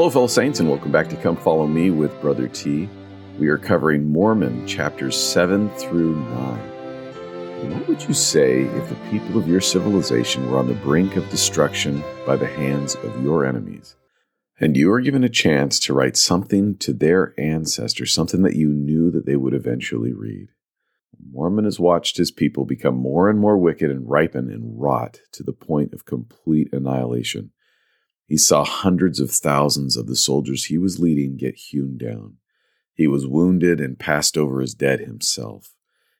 Hello, fellow saints, and welcome back to Come Follow Me with Brother T. We are covering Mormon chapters 7 through 9. What would you say if the people of your civilization were on the brink of destruction by the hands of your enemies? And you are given a chance to write something to their ancestors, something that you knew that they would eventually read. Mormon has watched his people become more and more wicked and ripen and rot to the point of complete annihilation. He saw hundreds of thousands of the soldiers he was leading get hewn down. He was wounded and passed over as dead himself.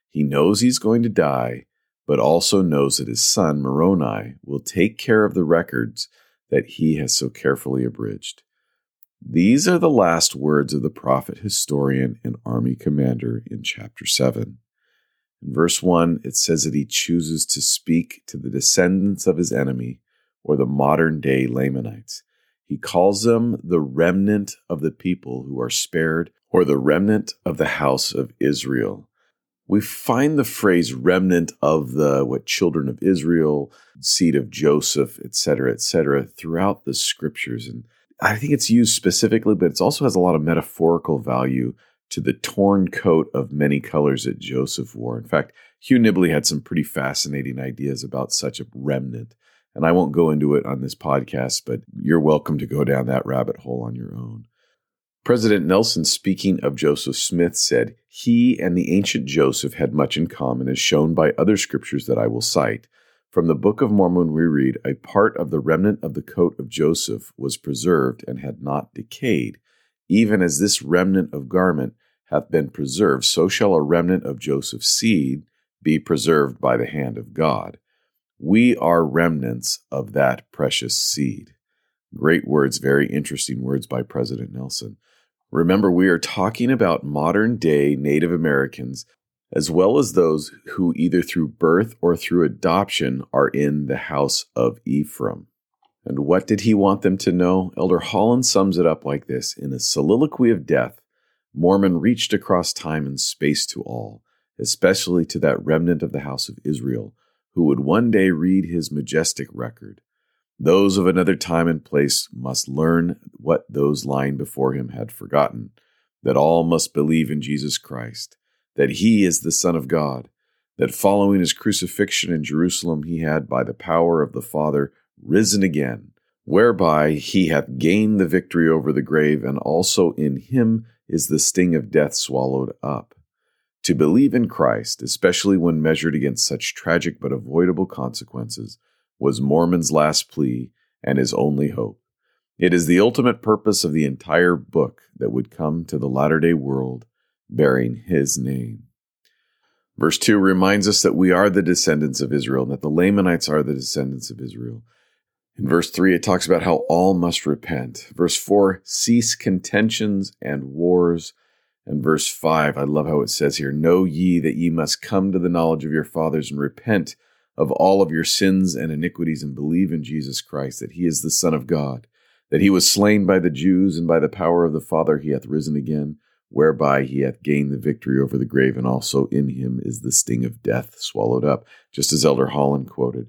He knows he's going to die, but also knows that his son, Moroni, will take care of the records that he has so carefully abridged. These are the last words of the prophet, historian, and army commander in chapter 7. In verse 1, it says that he chooses to speak to the descendants of his enemy or the modern day Lamanites. He calls them the remnant of the people who are spared, or the remnant of the house of Israel. We find the phrase remnant of the what children of Israel, seed of Joseph, etc., etc., throughout the scriptures. And I think it's used specifically, but it also has a lot of metaphorical value to the torn coat of many colors that Joseph wore. In fact, Hugh Nibley had some pretty fascinating ideas about such a remnant. And I won't go into it on this podcast, but you're welcome to go down that rabbit hole on your own. President Nelson, speaking of Joseph Smith, said, He and the ancient Joseph had much in common, as shown by other scriptures that I will cite. From the Book of Mormon, we read, A part of the remnant of the coat of Joseph was preserved and had not decayed. Even as this remnant of garment hath been preserved, so shall a remnant of Joseph's seed be preserved by the hand of God. We are remnants of that precious seed. Great words, very interesting words by President Nelson. Remember, we are talking about modern day Native Americans, as well as those who, either through birth or through adoption, are in the house of Ephraim. And what did he want them to know? Elder Holland sums it up like this In a soliloquy of death, Mormon reached across time and space to all, especially to that remnant of the house of Israel who would one day read his majestic record. Those of another time and place must learn what those lying before him had forgotten that all must believe in Jesus Christ, that he is the Son of God, that following his crucifixion in Jerusalem he had by the power of the Father risen again, whereby he hath gained the victory over the grave, and also in him is the sting of death swallowed up. To believe in Christ, especially when measured against such tragic but avoidable consequences, was Mormon's last plea and his only hope. It is the ultimate purpose of the entire book that would come to the latter day world bearing his name. Verse 2 reminds us that we are the descendants of Israel, and that the Lamanites are the descendants of Israel. In verse 3, it talks about how all must repent. Verse 4 cease contentions and wars and verse 5, I love how it says here Know ye that ye must come to the knowledge of your fathers and repent of all of your sins and iniquities and believe in Jesus Christ, that he is the Son of God, that he was slain by the Jews, and by the power of the Father he hath risen again, whereby he hath gained the victory over the grave, and also in him is the sting of death swallowed up, just as Elder Holland quoted.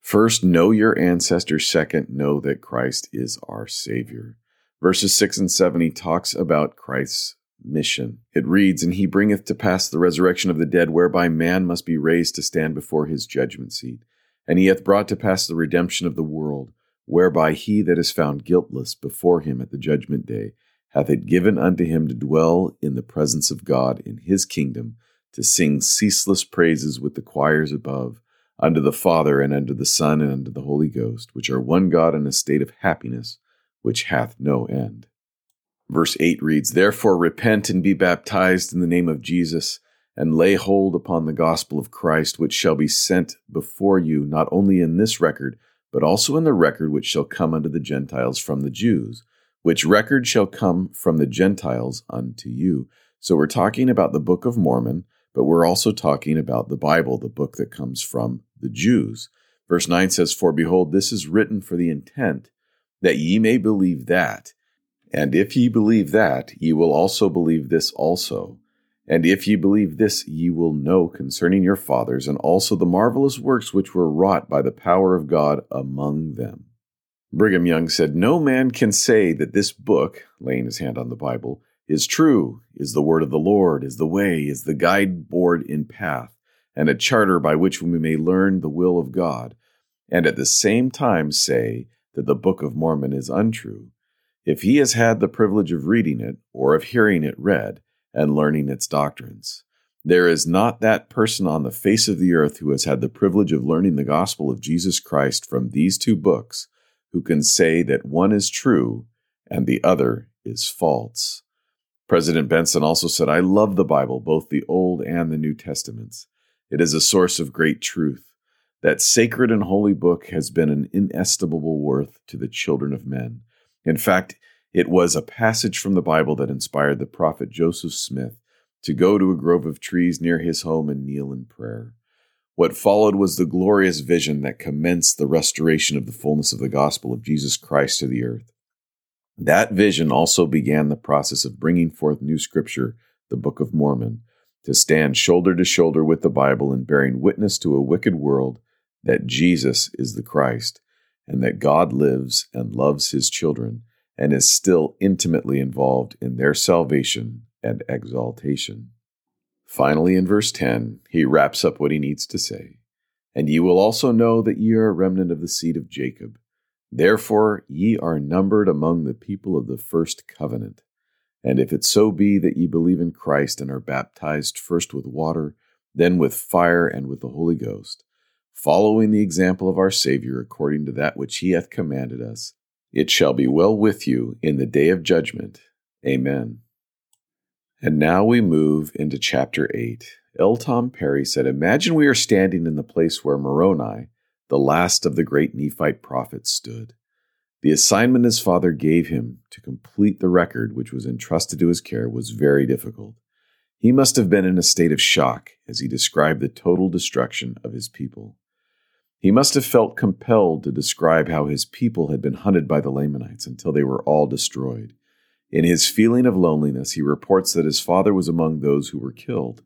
First, know your ancestors. Second, know that Christ is our Savior. Verses 6 and 7, he talks about Christ's mission. It reads, And he bringeth to pass the resurrection of the dead, whereby man must be raised to stand before his judgment seat. And he hath brought to pass the redemption of the world, whereby he that is found guiltless before him at the judgment day hath it given unto him to dwell in the presence of God in his kingdom, to sing ceaseless praises with the choirs above, unto the Father, and unto the Son, and unto the Holy Ghost, which are one God in a state of happiness, which hath no end. Verse 8 reads, Therefore repent and be baptized in the name of Jesus, and lay hold upon the gospel of Christ, which shall be sent before you, not only in this record, but also in the record which shall come unto the Gentiles from the Jews, which record shall come from the Gentiles unto you. So we're talking about the Book of Mormon, but we're also talking about the Bible, the book that comes from the Jews. Verse 9 says, For behold, this is written for the intent that ye may believe that and if ye believe that, ye will also believe this also. And if ye believe this, ye will know concerning your fathers, and also the marvelous works which were wrought by the power of God among them. Brigham Young said, No man can say that this book, laying his hand on the Bible, is true, is the word of the Lord, is the way, is the guide board in path, and a charter by which we may learn the will of God, and at the same time say that the Book of Mormon is untrue. If he has had the privilege of reading it, or of hearing it read, and learning its doctrines, there is not that person on the face of the earth who has had the privilege of learning the gospel of Jesus Christ from these two books who can say that one is true and the other is false. President Benson also said, I love the Bible, both the Old and the New Testaments. It is a source of great truth. That sacred and holy book has been an inestimable worth to the children of men. In fact, it was a passage from the Bible that inspired the prophet Joseph Smith to go to a grove of trees near his home and kneel in prayer. What followed was the glorious vision that commenced the restoration of the fullness of the gospel of Jesus Christ to the earth. That vision also began the process of bringing forth new scripture, the Book of Mormon, to stand shoulder to shoulder with the Bible in bearing witness to a wicked world that Jesus is the Christ and that God lives and loves his children and is still intimately involved in their salvation and exaltation. Finally, in verse 10, he wraps up what he needs to say. And ye will also know that ye are a remnant of the seed of Jacob. Therefore ye are numbered among the people of the first covenant. And if it so be that ye believe in Christ and are baptized first with water, then with fire and with the Holy Ghost, following the example of our Saviour according to that which he hath commanded us, it shall be well with you in the day of judgment. Amen. And now we move into chapter 8. L. Tom Perry said, Imagine we are standing in the place where Moroni, the last of the great Nephite prophets, stood. The assignment his father gave him to complete the record which was entrusted to his care was very difficult. He must have been in a state of shock as he described the total destruction of his people. He must have felt compelled to describe how his people had been hunted by the Lamanites until they were all destroyed. In his feeling of loneliness, he reports that his father was among those who were killed.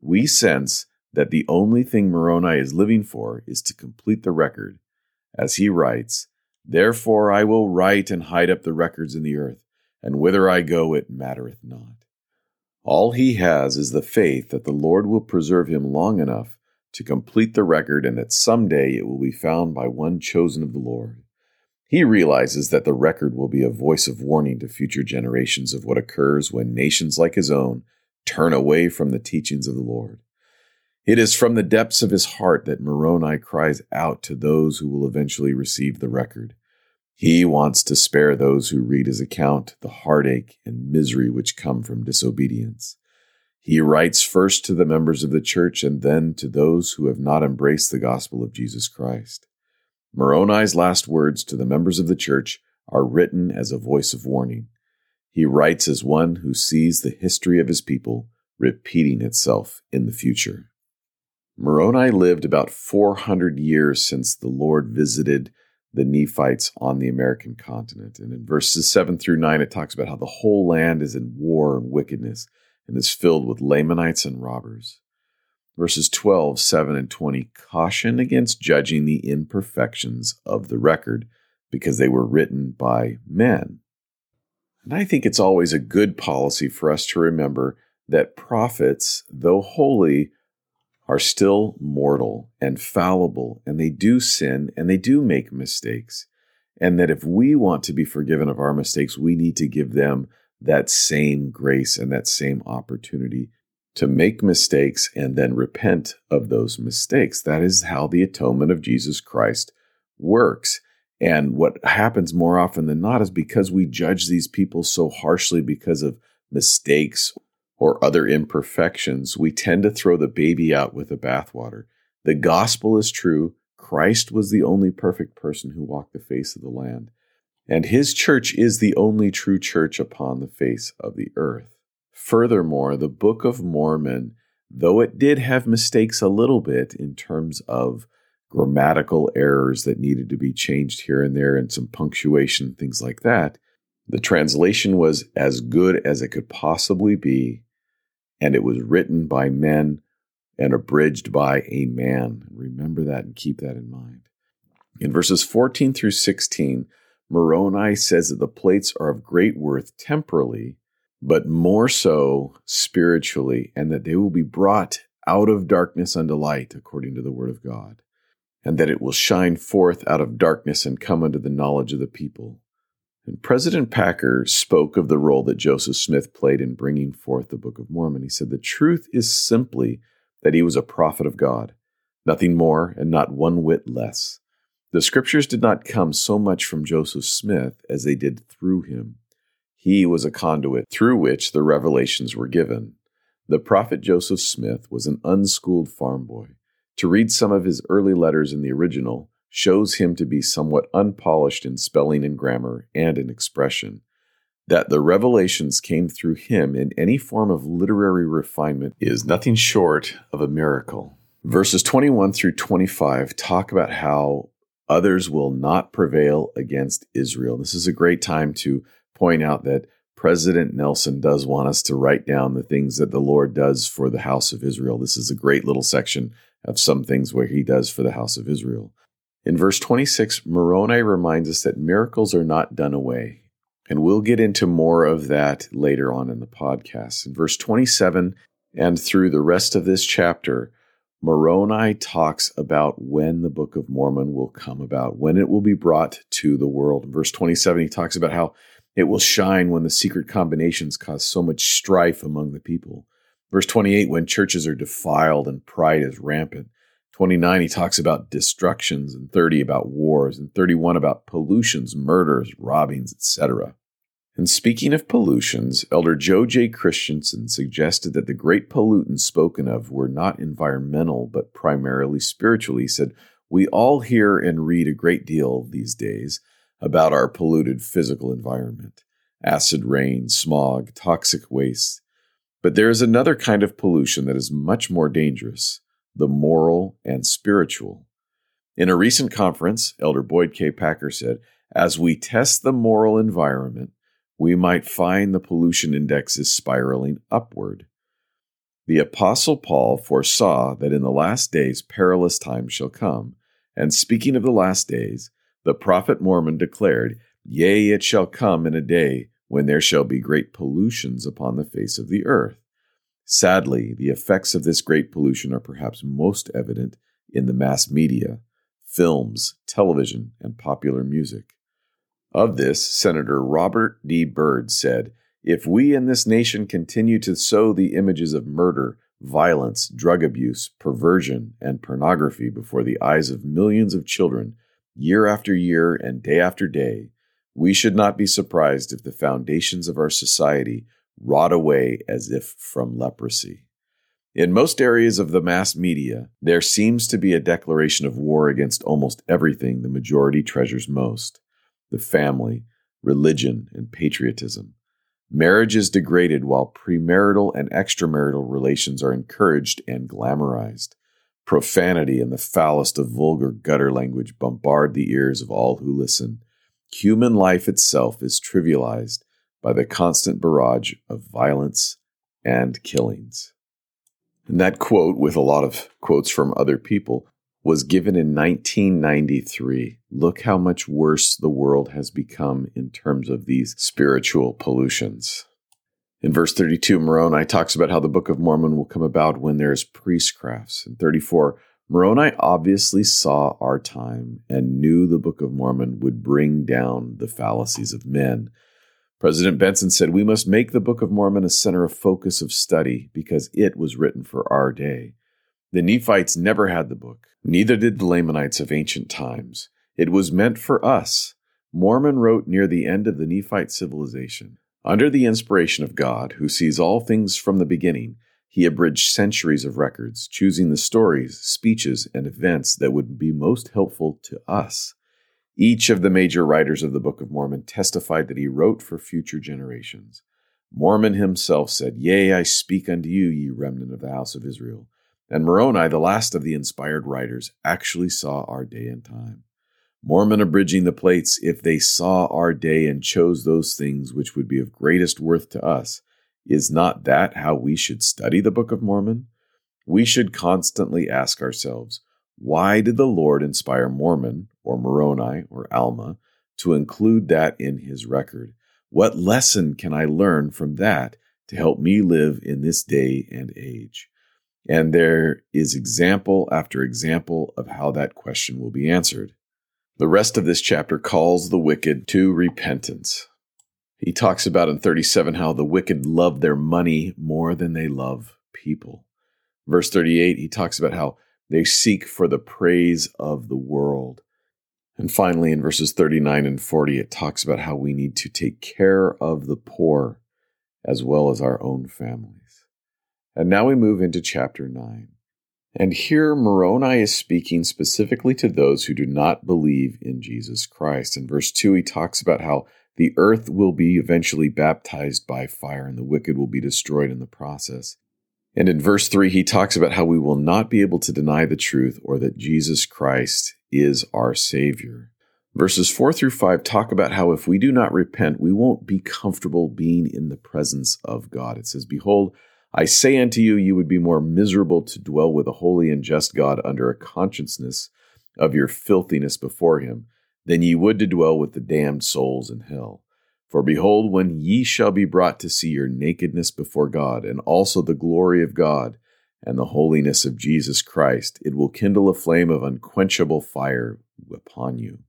We sense that the only thing Moroni is living for is to complete the record. As he writes, Therefore I will write and hide up the records in the earth, and whither I go it mattereth not. All he has is the faith that the Lord will preserve him long enough to complete the record and that someday it will be found by one chosen of the Lord. He realizes that the record will be a voice of warning to future generations of what occurs when nations like his own turn away from the teachings of the Lord. It is from the depths of his heart that Moroni cries out to those who will eventually receive the record. He wants to spare those who read his account the heartache and misery which come from disobedience. He writes first to the members of the church and then to those who have not embraced the gospel of Jesus Christ. Moroni's last words to the members of the church are written as a voice of warning. He writes as one who sees the history of his people repeating itself in the future. Moroni lived about 400 years since the Lord visited the Nephites on the American continent. And in verses 7 through 9, it talks about how the whole land is in war and wickedness and is filled with Lamanites and robbers. Verses 12, 7, and 20 caution against judging the imperfections of the record because they were written by men. And I think it's always a good policy for us to remember that prophets, though holy, are still mortal and fallible, and they do sin and they do make mistakes. And that if we want to be forgiven of our mistakes, we need to give them that same grace and that same opportunity to make mistakes and then repent of those mistakes. That is how the atonement of Jesus Christ works. And what happens more often than not is because we judge these people so harshly because of mistakes or other imperfections, we tend to throw the baby out with the bathwater. The gospel is true. Christ was the only perfect person who walked the face of the land. And his church is the only true church upon the face of the earth. Furthermore, the Book of Mormon, though it did have mistakes a little bit in terms of grammatical errors that needed to be changed here and there and some punctuation, things like that, the translation was as good as it could possibly be, and it was written by men and abridged by a man. Remember that and keep that in mind. In verses 14 through 16, Moroni says that the plates are of great worth temporally, but more so spiritually, and that they will be brought out of darkness unto light, according to the word of God, and that it will shine forth out of darkness and come unto the knowledge of the people. And President Packer spoke of the role that Joseph Smith played in bringing forth the Book of Mormon. He said, The truth is simply that he was a prophet of God, nothing more and not one whit less. The scriptures did not come so much from Joseph Smith as they did through him. He was a conduit through which the revelations were given. The prophet Joseph Smith was an unschooled farm boy. To read some of his early letters in the original shows him to be somewhat unpolished in spelling and grammar and in expression. That the revelations came through him in any form of literary refinement is nothing short of a miracle. Verses 21 through 25 talk about how Others will not prevail against Israel. This is a great time to point out that President Nelson does want us to write down the things that the Lord does for the house of Israel. This is a great little section of some things where he does for the house of Israel. In verse 26, Moroni reminds us that miracles are not done away. And we'll get into more of that later on in the podcast. In verse 27 and through the rest of this chapter, Moroni talks about when the Book of Mormon will come about, when it will be brought to the world. In verse 27, he talks about how it will shine when the secret combinations cause so much strife among the people. Verse 28, when churches are defiled and pride is rampant. 29, he talks about destructions, and 30 about wars, and 31 about pollutions, murders, robbings, etc. And speaking of pollutions, Elder Joe J. Christensen suggested that the great pollutants spoken of were not environmental, but primarily spiritual. He said, We all hear and read a great deal these days about our polluted physical environment acid rain, smog, toxic waste. But there is another kind of pollution that is much more dangerous the moral and spiritual. In a recent conference, Elder Boyd K. Packer said, As we test the moral environment, we might find the pollution index is spiraling upward. The Apostle Paul foresaw that in the last days perilous times shall come. And speaking of the last days, the prophet Mormon declared, Yea, it shall come in a day when there shall be great pollutions upon the face of the earth. Sadly, the effects of this great pollution are perhaps most evident in the mass media, films, television, and popular music. Of this, Senator Robert C. Byrd said, If we in this nation continue to sow the images of murder, violence, drug abuse, perversion, and pornography before the eyes of millions of children, year after year and day after day, we should not be surprised if the foundations of our society rot away as if from leprosy. In most areas of the mass media, there seems to be a declaration of war against almost everything the majority treasures most the family, religion, and patriotism. Marriage is degraded while premarital and extramarital relations are encouraged and glamorized. Profanity and the foulest of vulgar gutter language bombard the ears of all who listen. Human life itself is trivialized by the constant barrage of violence and killings. And that quote, with a lot of quotes from other people, was given in 1993. Look how much worse the world has become in terms of these spiritual pollutions. In verse 32, Moroni talks about how the Book of Mormon will come about when there is priestcrafts. In 34, Moroni obviously saw our time and knew the Book of Mormon would bring down the fallacies of men. President Benson said, We must make the Book of Mormon a center of focus of study because it was written for our day. The Nephites never had the book, neither did the Lamanites of ancient times. It was meant for us. Mormon wrote near the end of the Nephite civilization. Under the inspiration of God, who sees all things from the beginning, he abridged centuries of records, choosing the stories, speeches, and events that would be most helpful to us. Each of the major writers of the Book of Mormon testified that he wrote for future generations. Mormon himself said, Yea, I speak unto you, ye remnant of the house of Israel. And Moroni, the last of the inspired writers, actually saw our day and time. Mormon abridging the plates, if they saw our day and chose those things which would be of greatest worth to us, is not that how we should study the Book of Mormon? We should constantly ask ourselves, Why did the Lord inspire Mormon, or Moroni, or Alma to include that in his record? What lesson can I learn from that to help me live in this day and age? And there is example after example of how that question will be answered. The rest of this chapter calls the wicked to repentance. He talks about in 37 how the wicked love their money more than they love people. Verse 38, he talks about how they seek for the praise of the world. And finally, in verses 39 and 40, it talks about how we need to take care of the poor as well as our own families. And now we move into chapter 9. And here Moroni is speaking specifically to those who do not believe in Jesus Christ. In verse 2, he talks about how the earth will be eventually baptized by fire and the wicked will be destroyed in the process. And in verse 3, he talks about how we will not be able to deny the truth or that Jesus Christ is our Savior. Verses 4 through 5 talk about how if we do not repent, we won't be comfortable being in the presence of God. It says, Behold, I say unto you, you would be more miserable to dwell with a holy and just God under a consciousness of your filthiness before him than ye would to dwell with the damned souls in hell. For behold, when ye shall be brought to see your nakedness before God, and also the glory of God, and the holiness of Jesus Christ, it will kindle a flame of unquenchable fire upon you.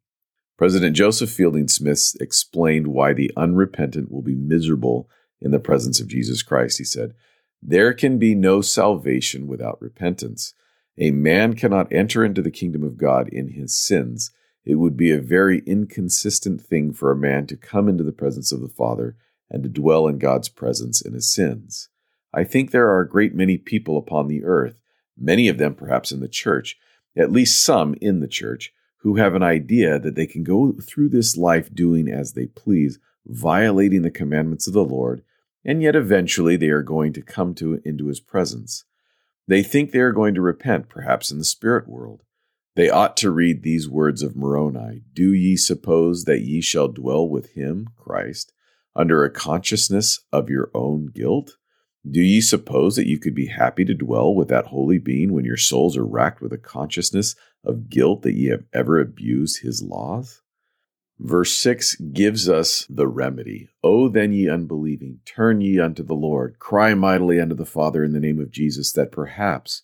President Joseph Fielding Smith explained why the unrepentant will be miserable in the presence of Jesus Christ. He said, There can be no salvation without repentance. A man cannot enter into the kingdom of God in his sins. It would be a very inconsistent thing for a man to come into the presence of the Father and to dwell in God's presence in his sins. I think there are a great many people upon the earth, many of them perhaps in the church, at least some in the church, who have an idea that they can go through this life doing as they please, violating the commandments of the Lord, and yet eventually they are going to come to into his presence. They think they are going to repent, perhaps in the spirit world. They ought to read these words of Moroni Do ye suppose that ye shall dwell with him, Christ, under a consciousness of your own guilt? Do ye suppose that you could be happy to dwell with that holy being when your souls are racked with a consciousness of guilt that ye have ever abused his laws? Verse 6 gives us the remedy. O then, ye unbelieving, turn ye unto the Lord, cry mightily unto the Father in the name of Jesus, that perhaps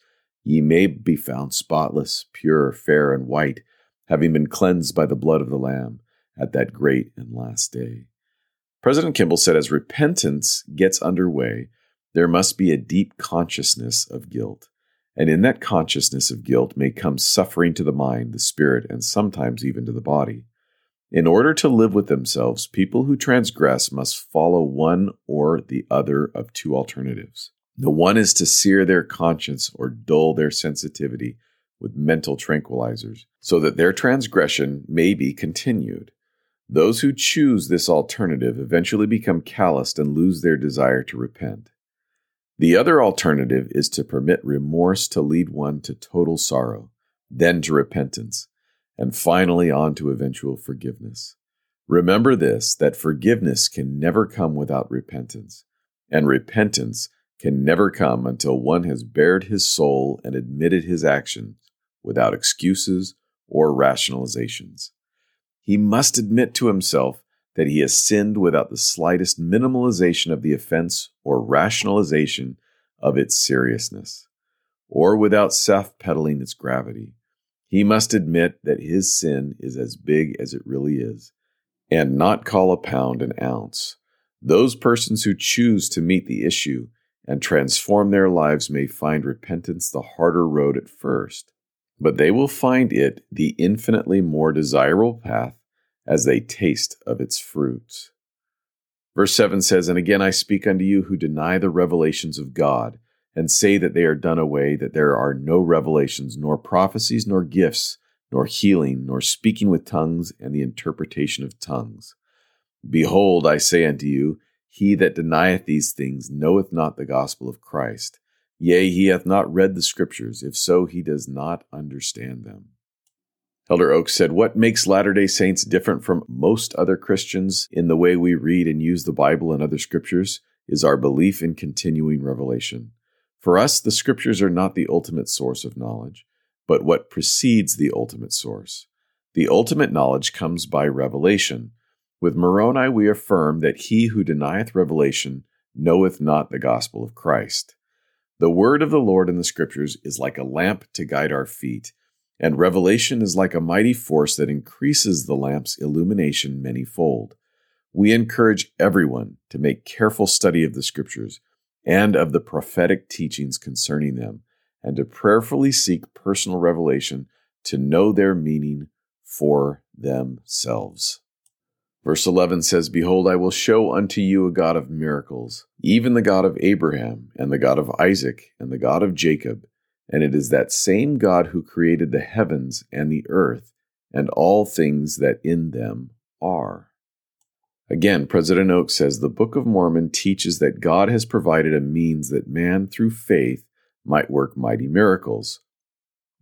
ye may be found spotless, pure, fair, and white, having been cleansed by the blood of the Lamb at that great and last day. President Kimball said, as repentance gets underway, there must be a deep consciousness of guilt. And in that consciousness of guilt may come suffering to the mind, the spirit, and sometimes even to the body. In order to live with themselves, people who transgress must follow one or the other of two alternatives. The one is to sear their conscience or dull their sensitivity with mental tranquilizers, so that their transgression may be continued. Those who choose this alternative eventually become calloused and lose their desire to repent. The other alternative is to permit remorse to lead one to total sorrow, then to repentance, and finally on to eventual forgiveness. Remember this that forgiveness can never come without repentance, and repentance can never come until one has bared his soul and admitted his actions without excuses or rationalizations. He must admit to himself that he has sinned without the slightest minimalization of the offense or rationalization of its seriousness, or without self peddling its gravity. He must admit that his sin is as big as it really is, and not call a pound an ounce. Those persons who choose to meet the issue and transform their lives may find repentance the harder road at first, but they will find it the infinitely more desirable path as they taste of its fruits. Verse 7 says, And again I speak unto you who deny the revelations of God, and say that they are done away, that there are no revelations, nor prophecies, nor gifts, nor healing, nor speaking with tongues, and the interpretation of tongues. Behold, I say unto you, he that denieth these things knoweth not the gospel of Christ. Yea, he hath not read the Scriptures, if so, he does not understand them. Elder Oaks said, What makes Latter day Saints different from most other Christians in the way we read and use the Bible and other scriptures is our belief in continuing revelation. For us, the scriptures are not the ultimate source of knowledge. but what precedes the ultimate source. The ultimate knowledge comes by revelation. With Moroni, we affirm that he who denieth revelation knoweth not the gospel of Christ. The word of the Lord in the Scriptures is like a lamp to guide our feet, and revelation is like a mighty force that increases the lamp's illumination manyfold. We encourage everyone to make careful study of the Scriptures and of the prophetic teachings concerning them, and to prayerfully seek personal revelation to know their meaning for themselves. Verse 11 says, Behold, I will show unto you a God of miracles, even the God of Abraham, and the God of Isaac, and the God of Jacob. And it is that same God who created the heavens and the earth, and all things that in them are. Again, President Oaks says the Book of Mormon teaches that God has provided a means that man, through faith, might work mighty miracles.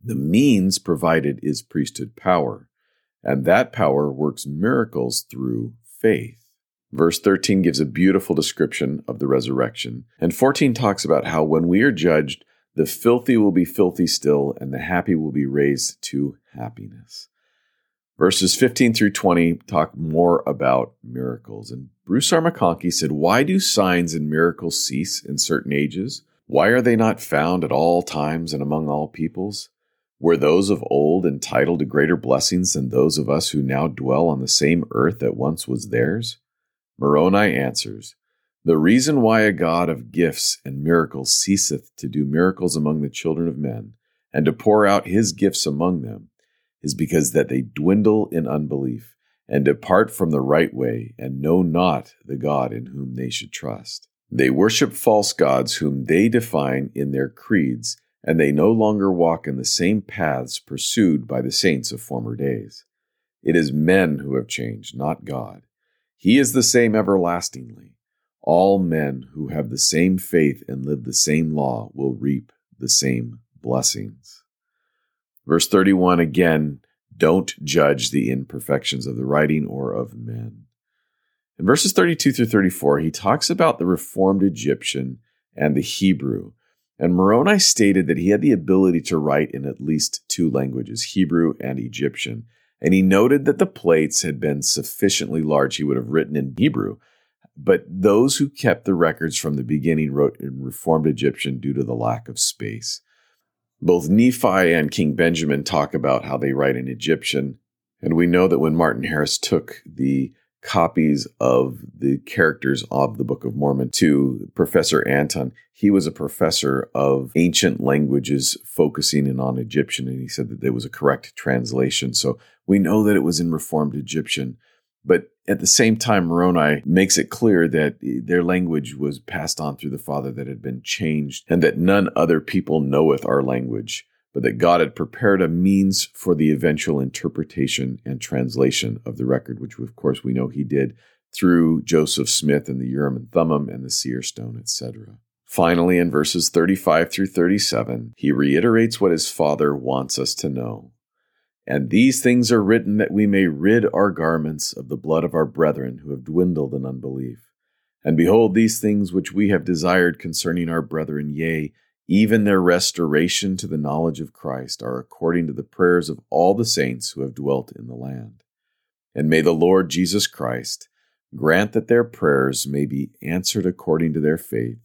The means provided is priesthood power and that power works miracles through faith. Verse 13 gives a beautiful description of the resurrection, and 14 talks about how when we are judged, the filthy will be filthy still, and the happy will be raised to happiness. Verses 15 through 20 talk more about miracles. And Bruce R. McConkie said, Why do signs and miracles cease in certain ages? Why are they not found at all times and among all peoples? Were those of old entitled to greater blessings than those of us who now dwell on the same earth that once was theirs? Moroni answers, The reason why a God of gifts and miracles ceaseth to do miracles among the children of men, and to pour out his gifts among them, is because that they dwindle in unbelief, and depart from the right way, and know not the God in whom they should trust. They worship false gods whom they define in their creeds and they no longer walk in the same paths pursued by the saints of former days. It is men who have changed, not God. He is the same everlastingly. All men who have the same faith and live the same law will reap the same blessings. Verse 31 again, don't judge the imperfections of the writing or of men. In verses 32 through 34, he talks about the Reformed Egyptian and the Hebrew and Moroni stated that he had the ability to write in at least two languages, Hebrew and Egyptian. And he noted that the plates had been sufficiently large, he would have written in Hebrew. But those who kept the records from the beginning wrote in Reformed Egyptian due to the lack of space. Both Nephi and King Benjamin talk about how they write in Egyptian. And we know that when Martin Harris took the copies of the characters of the Book of Mormon to Professor Anthon. He was a professor of ancient languages focusing in on Egyptian, and he said that there was a correct translation. So we know that it was in Reformed Egyptian. But at the same time, Moroni makes it clear that their language was passed on through the Father that had been changed, and that none other people knoweth our language but that God had prepared a means for the eventual interpretation and translation of the record, which of course we know he did through Joseph Smith and the Urim and Thummim and the seer stone, etc. Finally, in verses 35 through 37, he reiterates what his father wants us to know. And these things are written that we may rid our garments of the blood of our brethren who have dwindled in unbelief. And behold, these things which we have desired concerning our brethren, yea, even their restoration to the knowledge of Christ are according to the prayers of all the saints who have dwelt in the land. And may the Lord Jesus Christ grant that their prayers may be answered according to their faith,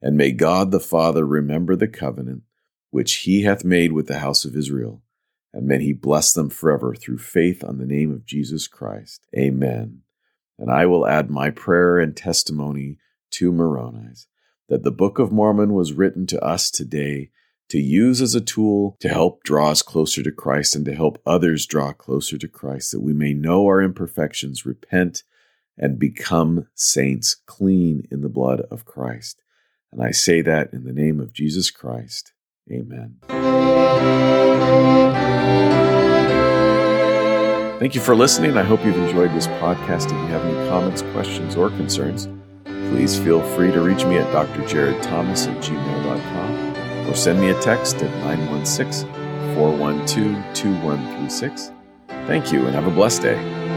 and may God the Father remember the covenant which he hath made with the house of Israel, and may he bless them forever through faith on the name of Jesus Christ. Amen. And I will add my prayer and testimony to Moroni's that the Book of Mormon was written to us today to use as a tool to help draw us closer to Christ and to help others draw closer to Christ, that we may know our imperfections, repent, and become saints clean in the blood of Christ. And I say that in the name of Jesus Christ. Amen. Thank you for listening. I hope you've enjoyed this podcast. If you have any comments, questions, or concerns, please feel free to reach me at drjaredthomas at gmail.com or send me a text at 916 412 2136. Thank you and have a blessed day.